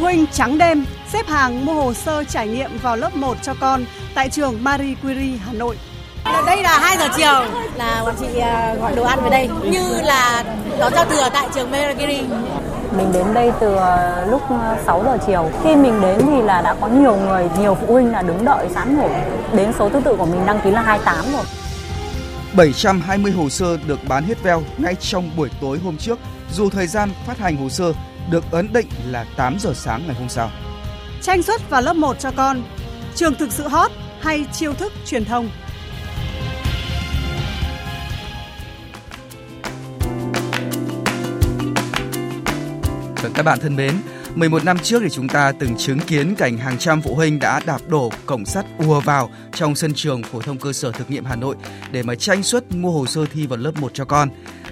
huynh trắng đêm xếp hàng mua hồ sơ trải nghiệm vào lớp 1 cho con tại trường Marie Curie Hà Nội. Đây là 2 giờ chiều là bọn chị à, gọi đồ ăn về đây như là đón giao thừa tại trường Marie Curie. Mình đến đây từ ờ, lúc 6 giờ chiều. Khi mình đến thì là đã có nhiều người, nhiều phụ huynh là đứng đợi sẵn rồi. Đến số thứ tự của mình đăng ký là 28 rồi. 720 hồ sơ được bán hết veo ngay trong buổi tối hôm trước, dù thời gian phát hành hồ sơ được ấn định là 8 giờ sáng ngày hôm sau. Tranh xuất vào lớp 1 cho con, trường thực sự hot hay chiêu thức truyền thông? Vâng, các bạn thân mến, 11 năm trước thì chúng ta từng chứng kiến cảnh hàng trăm phụ huynh đã đạp đổ cổng sắt ùa vào trong sân trường phổ thông cơ sở thực nghiệm Hà Nội để mà tranh suất mua hồ sơ thi vào lớp 1 cho con.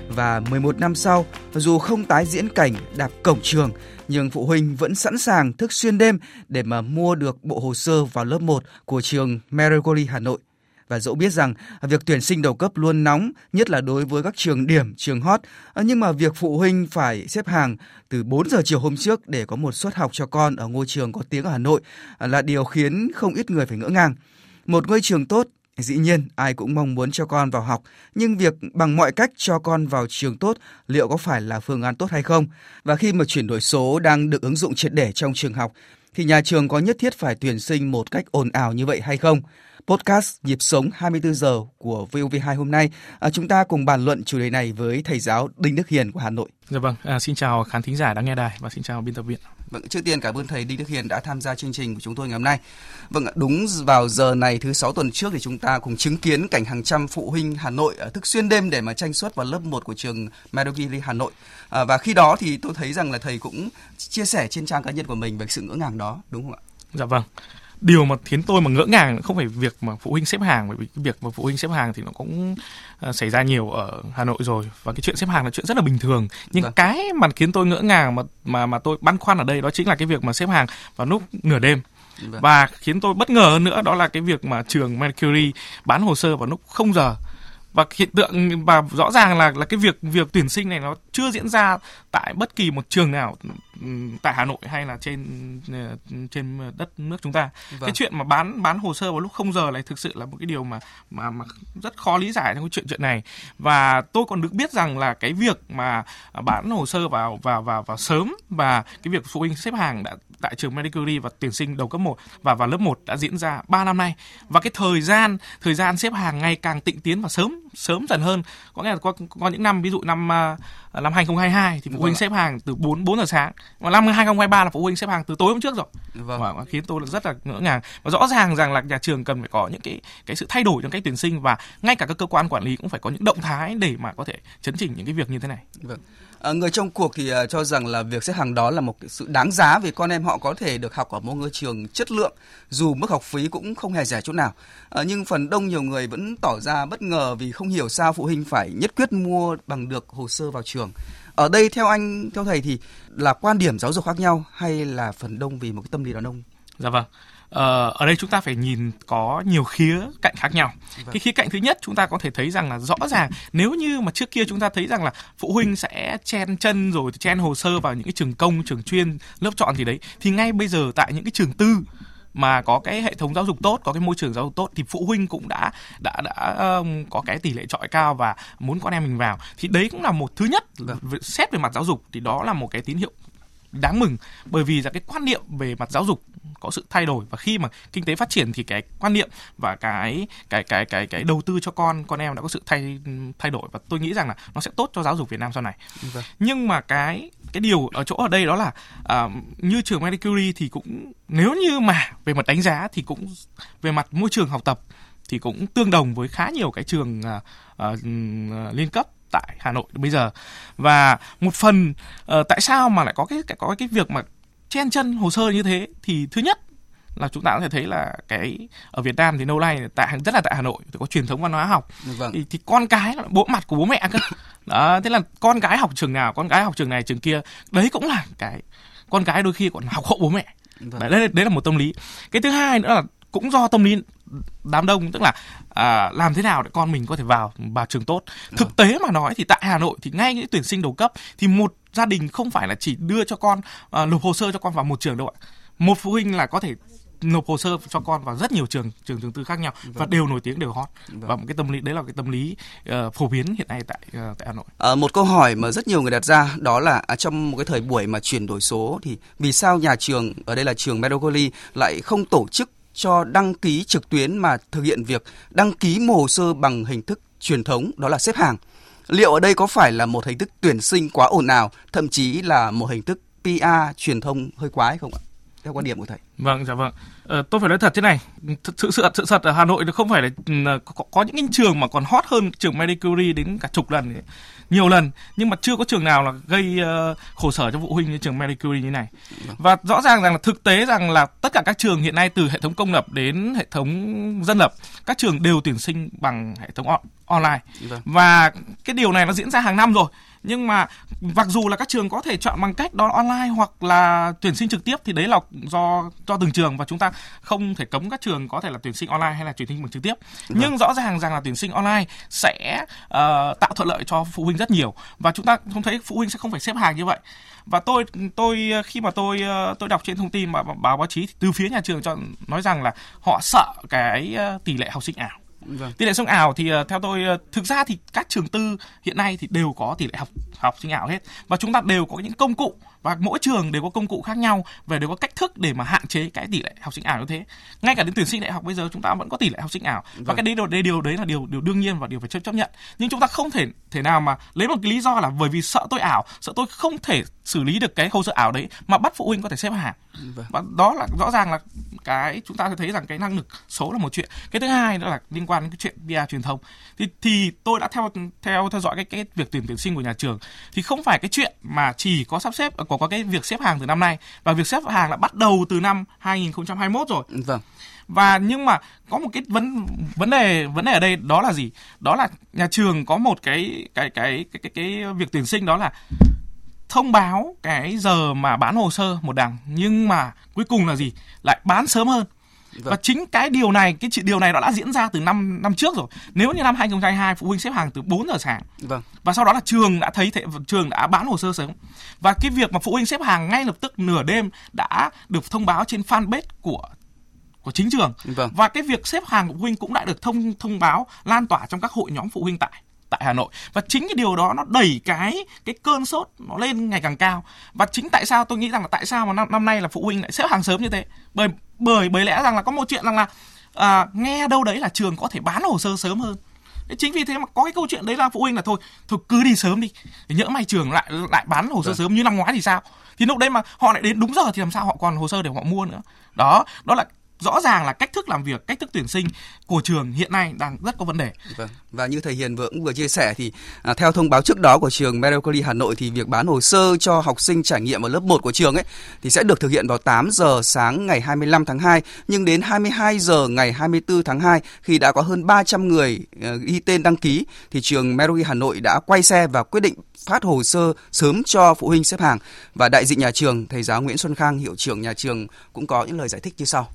Và 11 năm sau, dù không tái diễn cảnh đạp cổng trường, nhưng phụ huynh vẫn sẵn sàng thức xuyên đêm để mà mua được bộ hồ sơ vào lớp 1 của trường Mercury Hà Nội. Và dẫu biết rằng việc tuyển sinh đầu cấp luôn nóng, nhất là đối với các trường điểm, trường hot, nhưng mà việc phụ huynh phải xếp hàng từ 4 giờ chiều hôm trước để có một suất học cho con ở ngôi trường có tiếng ở Hà Nội là điều khiến không ít người phải ngỡ ngàng. Một ngôi trường tốt Dĩ nhiên, ai cũng mong muốn cho con vào học, nhưng việc bằng mọi cách cho con vào trường tốt liệu có phải là phương án tốt hay không? Và khi mà chuyển đổi số đang được ứng dụng triệt để trong trường học, thì nhà trường có nhất thiết phải tuyển sinh một cách ồn ào như vậy hay không? Podcast Nhịp sống 24 giờ của VOV2 hôm nay, à, chúng ta cùng bàn luận chủ đề này với thầy giáo Đinh Đức Hiền của Hà Nội. Dạ vâng, à, xin chào khán thính giả đang nghe đài và xin chào biên tập viên. Vâng, trước tiên cảm ơn thầy Đinh Đức Hiền đã tham gia chương trình của chúng tôi ngày hôm nay. Vâng đúng vào giờ này thứ sáu tuần trước thì chúng ta cùng chứng kiến cảnh hàng trăm phụ huynh Hà Nội à, thức xuyên đêm để mà tranh suất vào lớp 1 của trường Medogiri Hà Nội. À, và khi đó thì tôi thấy rằng là thầy cũng chia sẻ trên trang cá nhân của mình về sự ngỡ ngàng đó, đúng không ạ? Dạ vâng điều mà khiến tôi mà ngỡ ngàng không phải việc mà phụ huynh xếp hàng bởi vì cái việc mà phụ huynh xếp hàng thì nó cũng uh, xảy ra nhiều ở Hà Nội rồi và cái chuyện xếp hàng là chuyện rất là bình thường nhưng vâng. cái mà khiến tôi ngỡ ngàng mà mà mà tôi băn khoăn ở đây đó chính là cái việc mà xếp hàng vào lúc nửa đêm vâng. và khiến tôi bất ngờ hơn nữa đó là cái việc mà trường Mercury bán hồ sơ vào lúc không giờ và hiện tượng và rõ ràng là là cái việc việc tuyển sinh này nó chưa diễn ra tại bất kỳ một trường nào tại Hà Nội hay là trên ờ, trên đất nước chúng ta. Vâng. Cái chuyện mà bán bán hồ sơ vào lúc không giờ này thực sự là một cái điều mà mà mà rất khó lý giải trong cái chuyện chuyện này. Và tôi còn được biết rằng là cái việc mà bán hồ sơ vào vào vào vào sớm và cái việc phụ huynh xếp hàng đã tại trường Medicury và tuyển sinh đầu cấp 1 và vào lớp 1 đã diễn ra 3 năm nay và cái thời gian thời gian xếp hàng ngày càng tịnh tiến và sớm sớm dần hơn có nghĩa là có có những năm ví dụ năm uh, năm 2022 thì phụ huynh vâng. xếp hàng từ 4 4 giờ sáng và năm 2023 là phụ huynh xếp hàng từ tối hôm trước rồi vâng. và khiến tôi rất là ngỡ ngàng và rõ ràng rằng là nhà trường cần phải có những cái cái sự thay đổi trong cách tuyển sinh và ngay cả các cơ quan quản lý cũng phải có những động thái để mà có thể chấn chỉnh những cái việc như thế này. Vâng. À, người trong cuộc thì ờ, cho rằng là việc xếp hàng đó là một sự đáng giá vì con em họ có thể được học ở một ngôi trường chất lượng dù mức học phí cũng không hề rẻ chút nào. À, nhưng phần đông nhiều người vẫn tỏ ra bất ngờ vì không hiểu sao phụ huynh phải nhất quyết mua bằng được hồ sơ vào trường. Ở đây theo anh theo thầy thì là quan điểm giáo dục khác nhau hay là phần đông vì một cái tâm lý đàn ông? Dạ vâng. Ờ, ở đây chúng ta phải nhìn có nhiều khía cạnh khác nhau. Vâng. Cái khía cạnh thứ nhất chúng ta có thể thấy rằng là rõ ràng nếu như mà trước kia chúng ta thấy rằng là phụ huynh sẽ chen chân rồi chen hồ sơ vào những cái trường công, trường chuyên, lớp chọn gì đấy thì ngay bây giờ tại những cái trường tư mà có cái hệ thống giáo dục tốt, có cái môi trường giáo dục tốt thì phụ huynh cũng đã đã đã um, có cái tỷ lệ trọi cao và muốn con em mình vào. Thì đấy cũng là một thứ nhất vâng. xét về mặt giáo dục thì đó là một cái tín hiệu đáng mừng bởi vì là cái quan niệm về mặt giáo dục có sự thay đổi và khi mà kinh tế phát triển thì cái quan niệm và cái cái cái cái cái đầu tư cho con con em đã có sự thay thay đổi và tôi nghĩ rằng là nó sẽ tốt cho giáo dục Việt Nam sau này. Vâng. Nhưng mà cái cái điều ở chỗ ở đây đó là uh, như trường Marie Curie thì cũng nếu như mà về mặt đánh giá thì cũng về mặt môi trường học tập thì cũng tương đồng với khá nhiều cái trường uh, uh, liên cấp tại Hà Nội bây giờ. Và một phần uh, tại sao mà lại có cái có cái việc mà chen chân hồ sơ như thế? Thì thứ nhất là chúng ta có thể thấy là cái ở Việt Nam thì lâu nay tại rất là tại Hà Nội thì có truyền thống văn hóa học. Vâng. thì, thì con cái bộ mặt của bố mẹ cơ. Đó thế là con cái học trường nào con cái học trường này trường kia đấy cũng là cái con cái đôi khi còn học hộ bố mẹ. Vâng. đấy, đấy là một tâm lý. Cái thứ hai nữa là cũng do tâm lý đám đông tức là à, làm thế nào để con mình có thể vào vào trường tốt thực vâng. tế mà nói thì tại Hà Nội thì ngay những tuyển sinh đầu cấp thì một gia đình không phải là chỉ đưa cho con uh, nộp hồ sơ cho con vào một trường đâu ạ một phụ huynh là có thể nộp hồ sơ cho con vào rất nhiều trường trường trường tư khác nhau vâng. và đều nổi tiếng đều hot vâng. và một cái tâm lý đấy là cái tâm lý uh, phổ biến hiện nay tại uh, tại Hà Nội. À, một câu hỏi mà rất nhiều người đặt ra đó là à, trong một cái thời buổi mà chuyển đổi số thì vì sao nhà trường ở đây là trường Medocoli lại không tổ chức cho đăng ký trực tuyến mà thực hiện việc đăng ký một hồ sơ bằng hình thức truyền thống đó là xếp hàng. Liệu ở đây có phải là một hình thức tuyển sinh quá ồn ào, thậm chí là một hình thức PR truyền thông hơi quá hay không ạ? Theo quan điểm của thầy. Vâng, dạ vâng. Ờ, tôi phải nói thật thế này, thực sự sự, sự thật ở Hà Nội nó không phải là ừ, có, có những cái trường mà còn hot hơn trường Marie Curie đến cả chục lần, nhiều lần, nhưng mà chưa có trường nào là gây uh, khổ sở cho phụ huynh như trường Marie Curie như này. Và rõ ràng rằng là thực tế rằng là tất cả các trường hiện nay từ hệ thống công lập đến hệ thống dân lập, các trường đều tuyển sinh bằng hệ thống on, online. Vâng. Và cái điều này nó diễn ra hàng năm rồi nhưng mà mặc dù là các trường có thể chọn bằng cách đó online hoặc là tuyển sinh trực tiếp thì đấy là do do từng trường và chúng ta không thể cấm các trường có thể là tuyển sinh online hay là tuyển sinh bằng trực tiếp. Vâng. nhưng rõ ràng rằng là tuyển sinh online sẽ uh, tạo thuận lợi cho phụ huynh rất nhiều và chúng ta không thấy phụ huynh sẽ không phải xếp hàng như vậy. Và tôi tôi khi mà tôi ờ, tôi đọc trên thông tin mà báo báo chí từ phía nhà trường cho nói rằng là họ sợ cái ờ, tỷ lệ học sinh ảo Vâng. Tỷ lệ sống ảo thì ờ, theo tôi ờ, thực ra thì các trường tư hiện nay thì đều có tỷ lệ học học sinh ảo hết và chúng ta đều có những công cụ và mỗi trường đều có công cụ khác nhau và đều có cách thức để mà hạn chế cái tỷ lệ học sinh ảo như thế. Ngay cả đến tuyển sinh đại học bây giờ chúng ta vẫn có tỷ lệ học sinh ảo. Vâng. và cái đấy điều, đấy điều đấy là điều điều đương nhiên và điều phải chấp chấp nhận. Nhưng chúng ta không thể thể nào mà lấy một cái lý do là bởi vì sợ tôi ảo sợ tôi không thể xử lý được cái hồ sơ ảo đấy mà bắt phụ huynh có thể xếp hàng. Vâng. và đó là rõ ràng là cái chúng ta thấy rằng cái năng lực số là một chuyện. Cái thứ hai nữa là liên quan đến cái chuyện PR truyền thông. Thì thì tôi đã theo theo theo dõi cái cái việc tuyển tuyển sinh của nhà trường. Thì không phải cái chuyện mà chỉ có sắp xếp có có cái việc xếp hàng từ năm nay. Và việc xếp hàng đã bắt đầu từ năm 2021 rồi. Vâng. Và nhưng mà có một cái vấn vấn đề vấn đề ở đây đó là gì? Đó là nhà trường có một cái cái cái cái cái, cái việc tuyển sinh đó là thông báo cái giờ mà bán hồ sơ một đằng. Nhưng mà cuối cùng là gì? Lại bán sớm hơn Vâng. Và chính cái điều này, cái điều này nó đã diễn ra từ năm năm trước rồi. Nếu như năm 2022 phụ huynh xếp hàng từ 4 giờ sáng. Vâng. Và sau đó là trường đã thấy thế trường đã bán hồ sơ sớm. Và cái việc mà phụ huynh xếp hàng ngay lập tức nửa đêm đã được thông báo trên fanpage của của chính trường. Vâng. Và cái việc xếp hàng của phụ huynh cũng đã được thông thông báo lan tỏa trong các hội nhóm phụ huynh tại tại Hà Nội. Và chính cái điều đó nó đẩy cái cái cơn sốt nó lên ngày càng cao. Và chính tại sao tôi nghĩ rằng là tại sao mà năm năm nay là phụ huynh lại xếp hàng sớm như thế? Bởi bởi bởi lẽ rằng là có một chuyện rằng là à, nghe đâu đấy là trường có thể bán hồ sơ sớm hơn. Chính vì thế mà có cái câu chuyện đấy là phụ huynh là thôi thôi cứ đi sớm đi thì nhỡ may trường lại lại bán hồ sơ vâng. sớm như năm ngoái thì sao? Thì lúc đấy mà họ lại đến đúng giờ thì làm sao họ còn hồ sơ để họ mua nữa? Đó đó là rõ ràng là cách thức làm việc, cách thức tuyển sinh của trường hiện nay đang rất có vấn đề. Vâng. Và như thầy Hiền vừa cũng vừa chia sẻ thì à, theo thông báo trước đó của trường Mercury Hà Nội thì việc bán hồ sơ cho học sinh trải nghiệm ở lớp 1 của trường ấy thì sẽ được thực hiện vào 8 giờ sáng ngày 25 tháng 2 nhưng đến 22 giờ ngày 24 tháng 2 khi đã có hơn 300 người uh, ghi tên đăng ký thì trường Mercury Hà Nội đã quay xe và quyết định phát hồ sơ sớm cho phụ huynh xếp hàng và đại diện nhà trường thầy giáo Nguyễn Xuân Khang hiệu trưởng nhà trường cũng có những lời giải thích như sau.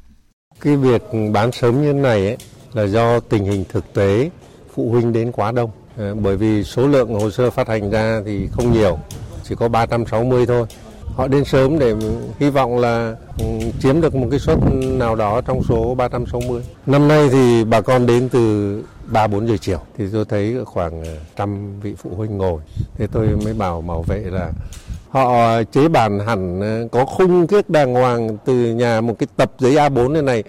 Cái việc bán sớm như thế này ấy, là do tình hình thực tế phụ huynh đến quá đông. Ờ, bởi vì số lượng hồ sơ phát hành ra thì không nhiều, chỉ có 360 thôi. Họ đến sớm để hy vọng là ừ, chiếm được một cái suất nào đó trong số 360. Năm nay thì bà con đến từ 3 4 giờ chiều thì tôi thấy khoảng ờ, trăm vị phụ huynh ngồi. Thế tôi mới bảo bảo vệ là họ chế bản hẳn ờ, có khung kiết đàng hoàng từ nhà một cái tập giấy A4 này này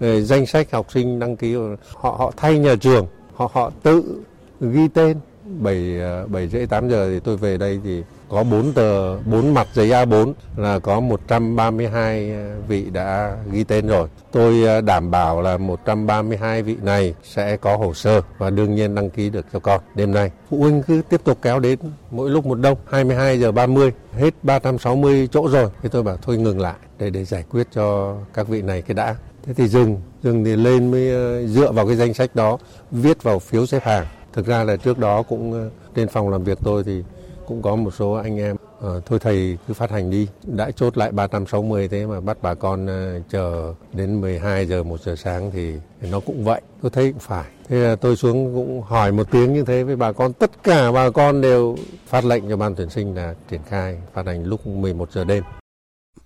ờ, danh sách học sinh đăng ký. Họ họ thay nhà trường, họ họ tự ghi tên. 7 7 ờ, rưỡi 8 giờ thì tôi về đây thì có 4 tờ 4 mặt giấy A4 là có 132 ờ, vị đã ghi tên rồi. Tôi ờ, đảm bảo là 132 vị này sẽ có hồ sơ và đương nhiên đăng ký được cho con đêm nay. Phụ huynh cứ tiếp tục kéo đến mỗi lúc một đông 22 giờ 30 hết 360 chỗ rồi thì tôi bảo thôi ngừng lại để để giải quyết cho các vị này cái đã. Thế thì dừng, dừng thì lên mới ờ, dựa vào cái danh sách đó viết vào phiếu xếp hàng. Thực ra là trước đó cũng trên phòng làm việc tôi thì cũng có một số anh em ờ, thôi thầy cứ phát hành đi. Đã chốt lại 360 thế mà bắt bà con uh, chờ đến 12 giờ 1 giờ sáng thì, thì nó cũng vậy. Tôi thấy cũng phải. Thế là tôi xuống cũng hỏi một tiếng như thế với bà con. Tất cả bà con đều phát lệnh cho ban tuyển sinh là triển khai phát hành lúc 11 giờ đêm.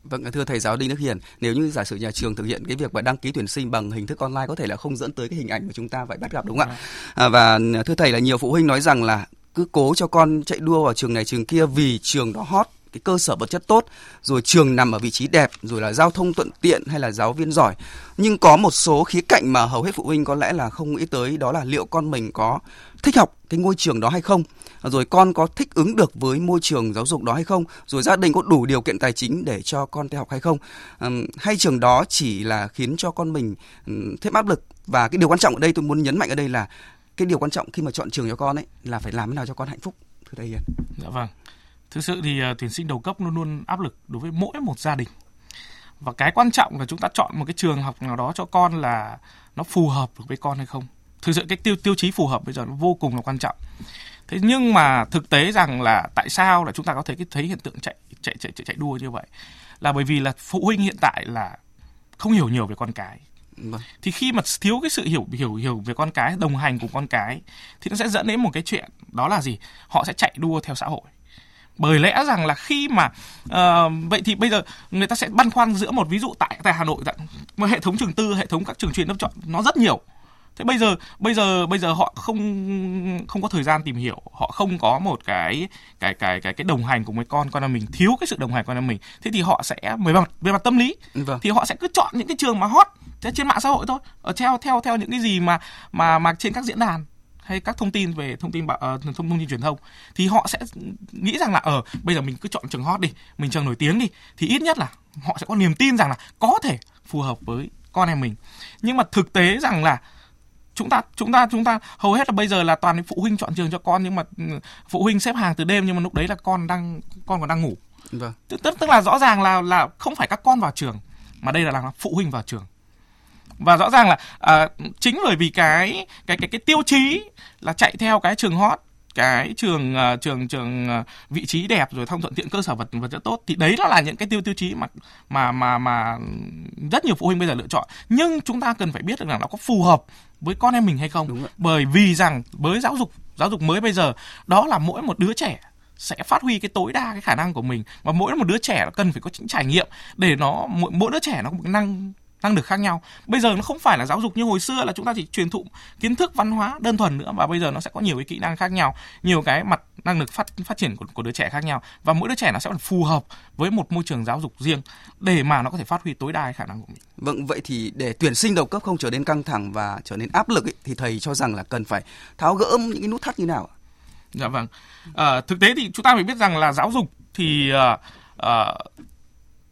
Vâng, thưa thầy giáo Đinh Đức Hiền, nếu như giả sử nhà trường thực hiện cái việc mà đăng ký tuyển sinh bằng hình thức online có thể là không dẫn tới cái hình ảnh mà chúng ta phải bắt gặp đúng không ạ? À, và thưa thầy là nhiều phụ huynh nói rằng là cứ cố cho con chạy đua vào trường này, trường kia vì trường đó hot, cái cơ sở vật chất tốt, rồi trường nằm ở vị trí đẹp, rồi là giao thông thuận tiện hay là giáo viên giỏi. Nhưng có một số khía cạnh mà hầu hết phụ huynh có lẽ là không nghĩ tới, đó là liệu con mình có thích học cái ngôi trường đó hay không? Rồi con có thích ứng được với môi trường giáo dục đó hay không? Rồi gia đình có đủ điều kiện tài chính để cho con theo học hay không? Hay trường đó chỉ là khiến cho con mình thêm áp lực? Và cái điều quan trọng ở đây tôi muốn nhấn mạnh ở đây là cái điều quan trọng khi mà chọn trường cho con ấy là phải làm thế nào cho con hạnh phúc thưa thầy Hiền. Dạ vâng. Thực sự thì uh, tuyển sinh đầu cấp luôn luôn áp lực đối với mỗi một gia đình. Và cái quan trọng là chúng ta chọn một cái trường học nào đó cho con là nó phù hợp được với con hay không. Thực sự cái tiêu tiêu chí phù hợp bây giờ nó vô cùng là quan trọng. Thế nhưng mà thực tế rằng là tại sao là chúng ta có thể thấy hiện tượng chạy chạy chạy chạy, chạy đua như vậy? Là bởi vì là phụ huynh hiện tại là không hiểu nhiều về con cái Vâng. Thì khi mà thiếu cái sự hiểu hiểu hiểu về con cái, đồng hành cùng con cái thì nó sẽ dẫn đến một cái chuyện đó là gì? Họ sẽ chạy đua theo xã hội bởi lẽ rằng là khi mà uh, vậy thì bây giờ người ta sẽ băn khoăn giữa một ví dụ tại tại Hà Nội một hệ thống trường tư hệ thống các trường chuyên lớp chọn nó rất nhiều thế bây giờ bây giờ bây giờ họ không không có thời gian tìm hiểu họ không có một cái cái cái cái cái đồng hành cùng với con con em mình thiếu cái sự đồng hành con em mình thế thì họ sẽ về mặt về mặt tâm lý. Vâng. thì họ sẽ cứ chọn những cái trường mà hot trên mạng xã hội thôi. Ở theo theo theo những cái gì mà mà mà trên các diễn đàn hay các thông tin về thông tin uh, thông, thông tin truyền thông thì họ sẽ nghĩ rằng là ở uh, bây giờ mình cứ chọn trường hot đi mình trường nổi tiếng đi thì ít nhất là họ sẽ có niềm tin rằng là có thể phù hợp với con em mình. Nhưng mà thực tế rằng là chúng ta chúng ta chúng ta hầu hết là bây giờ là toàn phụ huynh chọn trường cho con nhưng mà ừ, phụ huynh xếp hàng từ đêm nhưng mà lúc đấy là con đang con còn đang ngủ vâng. tức, tức tức là rõ ràng là là không phải các con vào trường mà đây là là phụ huynh vào trường và rõ ràng là à, chính bởi vì cái cái cái cái tiêu chí là chạy theo cái trường hot cái trường uh, trường trường uh, vị trí đẹp rồi thông thuận tiện cơ sở vật vật chất tốt thì đấy nó là những cái tiêu tiêu chí mà mà mà mà rất nhiều phụ huynh bây giờ lựa chọn. Nhưng chúng ta cần phải biết được là nó có phù hợp với con em mình hay không. Đúng bởi vì rằng với giáo dục giáo dục mới bây giờ đó là mỗi một đứa trẻ sẽ phát huy cái tối đa cái khả năng của mình. Và mỗi một đứa trẻ nó cần phải có những trải nghiệm để nó mỗi, mỗi đứa trẻ nó có một năng năng lực khác nhau bây giờ nó không phải là giáo dục như hồi xưa là chúng ta chỉ truyền thụ kiến thức văn hóa đơn thuần nữa và bây giờ nó sẽ có nhiều cái kỹ năng khác nhau nhiều cái mặt năng lực phát phát triển của, của đứa trẻ khác nhau và mỗi đứa trẻ nó sẽ phù hợp với một môi trường giáo dục riêng để mà nó có thể phát huy tối đa khả năng của mình. Vâng, vậy thì để tuyển sinh đầu cấp không trở nên căng thẳng và trở nên áp lực ấy, thì thầy cho rằng là cần phải tháo gỡ những cái nút thắt như nào? Dạ vâng. À, thực tế thì chúng ta phải biết rằng là giáo dục thì uh, uh,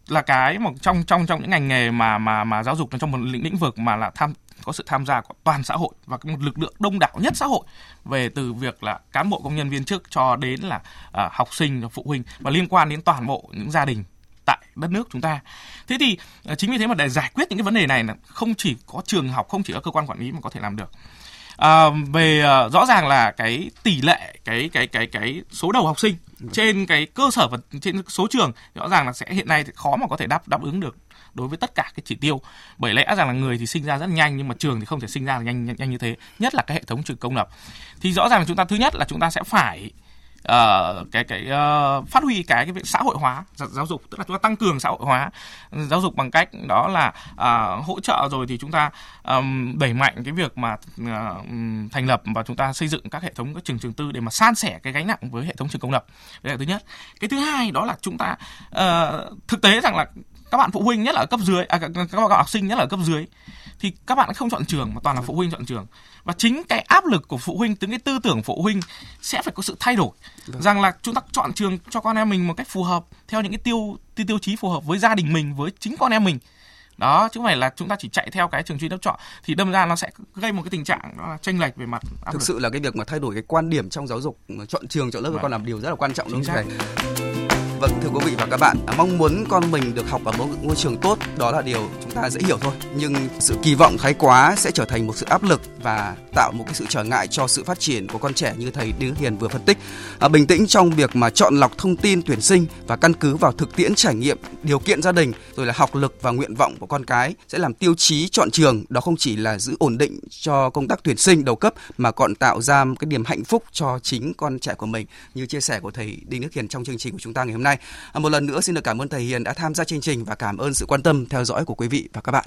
là cái một trong trong trong những ngành nghề mà mà mà giáo dục trong một lĩnh lĩnh vực mà là tham có sự tham gia của toàn xã hội và một lực lượng đông đảo nhất xã hội về từ việc là cán bộ công nhân viên chức cho đến là uh, học sinh phụ huynh và liên quan đến toàn bộ những gia đình tại đất nước chúng ta. Thế thì à, chính vì thế mà để giải quyết những cái vấn đề này là không chỉ có trường học, không chỉ có cơ quan quản lý mà có thể làm được à, về uh, rõ ràng là cái tỷ lệ cái cái cái cái số đầu học sinh trên cái cơ sở và trên số trường rõ ràng là sẽ hiện nay khó mà có thể đáp đáp ứng được đối với tất cả cái chỉ tiêu. Bởi lẽ rằng là người thì sinh ra rất nhanh nhưng mà trường thì không thể sinh ra nhanh nhanh, nhanh như thế nhất là cái hệ thống trường công lập. Thì rõ ràng là chúng ta thứ nhất là chúng ta sẽ phải uh, cái cái uh, phát huy cái cái việc xã hội hóa giáo dục tức là chúng ta tăng cường xã hội hóa giáo dục bằng cách đó là uh, hỗ trợ rồi thì chúng ta um, đẩy mạnh cái việc mà uh, thành lập và chúng ta xây dựng các hệ thống các trường trường tư để mà san sẻ cái gánh nặng với hệ thống trường công lập. Đấy là thứ nhất. Cái thứ hai đó là chúng ta uh, thực tế rằng là các bạn phụ huynh nhất là ở cấp dưới à, các bạn học sinh nhất là ở cấp dưới thì các bạn không chọn trường mà toàn là phụ huynh chọn trường. Và chính cái áp lực của phụ huynh từ cái tư tưởng phụ huynh sẽ phải có sự thay đổi. Được. rằng là chúng ta chọn trường cho con em mình một cách phù hợp theo những cái tiêu tiêu tiêu chí phù hợp với gia đình mình với chính con em mình. Đó chứ không phải là chúng ta chỉ chạy theo cái trường chuyên lớp chọn. Thì đâm ra nó sẽ gây một cái tình trạng đó là chênh lệch về mặt áp thực lực. sự là cái việc mà thay đổi cái quan điểm trong giáo dục chọn trường chọn lớp với con làm điều rất là quan trọng đúng không Vâng thưa quý vị và các bạn, à, mong muốn con mình được học ở một ngôi trường tốt đó là điều chúng ta dễ hiểu thôi. Nhưng sự kỳ vọng thái quá sẽ trở thành một sự áp lực và tạo một cái sự trở ngại cho sự phát triển của con trẻ như thầy Đinh Hiền vừa phân tích. À, bình tĩnh trong việc mà chọn lọc thông tin tuyển sinh và căn cứ vào thực tiễn trải nghiệm, điều kiện gia đình rồi là học lực và nguyện vọng của con cái sẽ làm tiêu chí chọn trường. Đó không chỉ là giữ ổn định cho công tác tuyển sinh đầu cấp mà còn tạo ra một cái niềm hạnh phúc cho chính con trẻ của mình như chia sẻ của thầy Đinh Đức Hiền trong chương trình của chúng ta ngày hôm nay nay. À, một lần nữa xin được cảm ơn thầy Hiền đã tham gia chương trình và cảm ơn sự quan tâm theo dõi của quý vị và các bạn.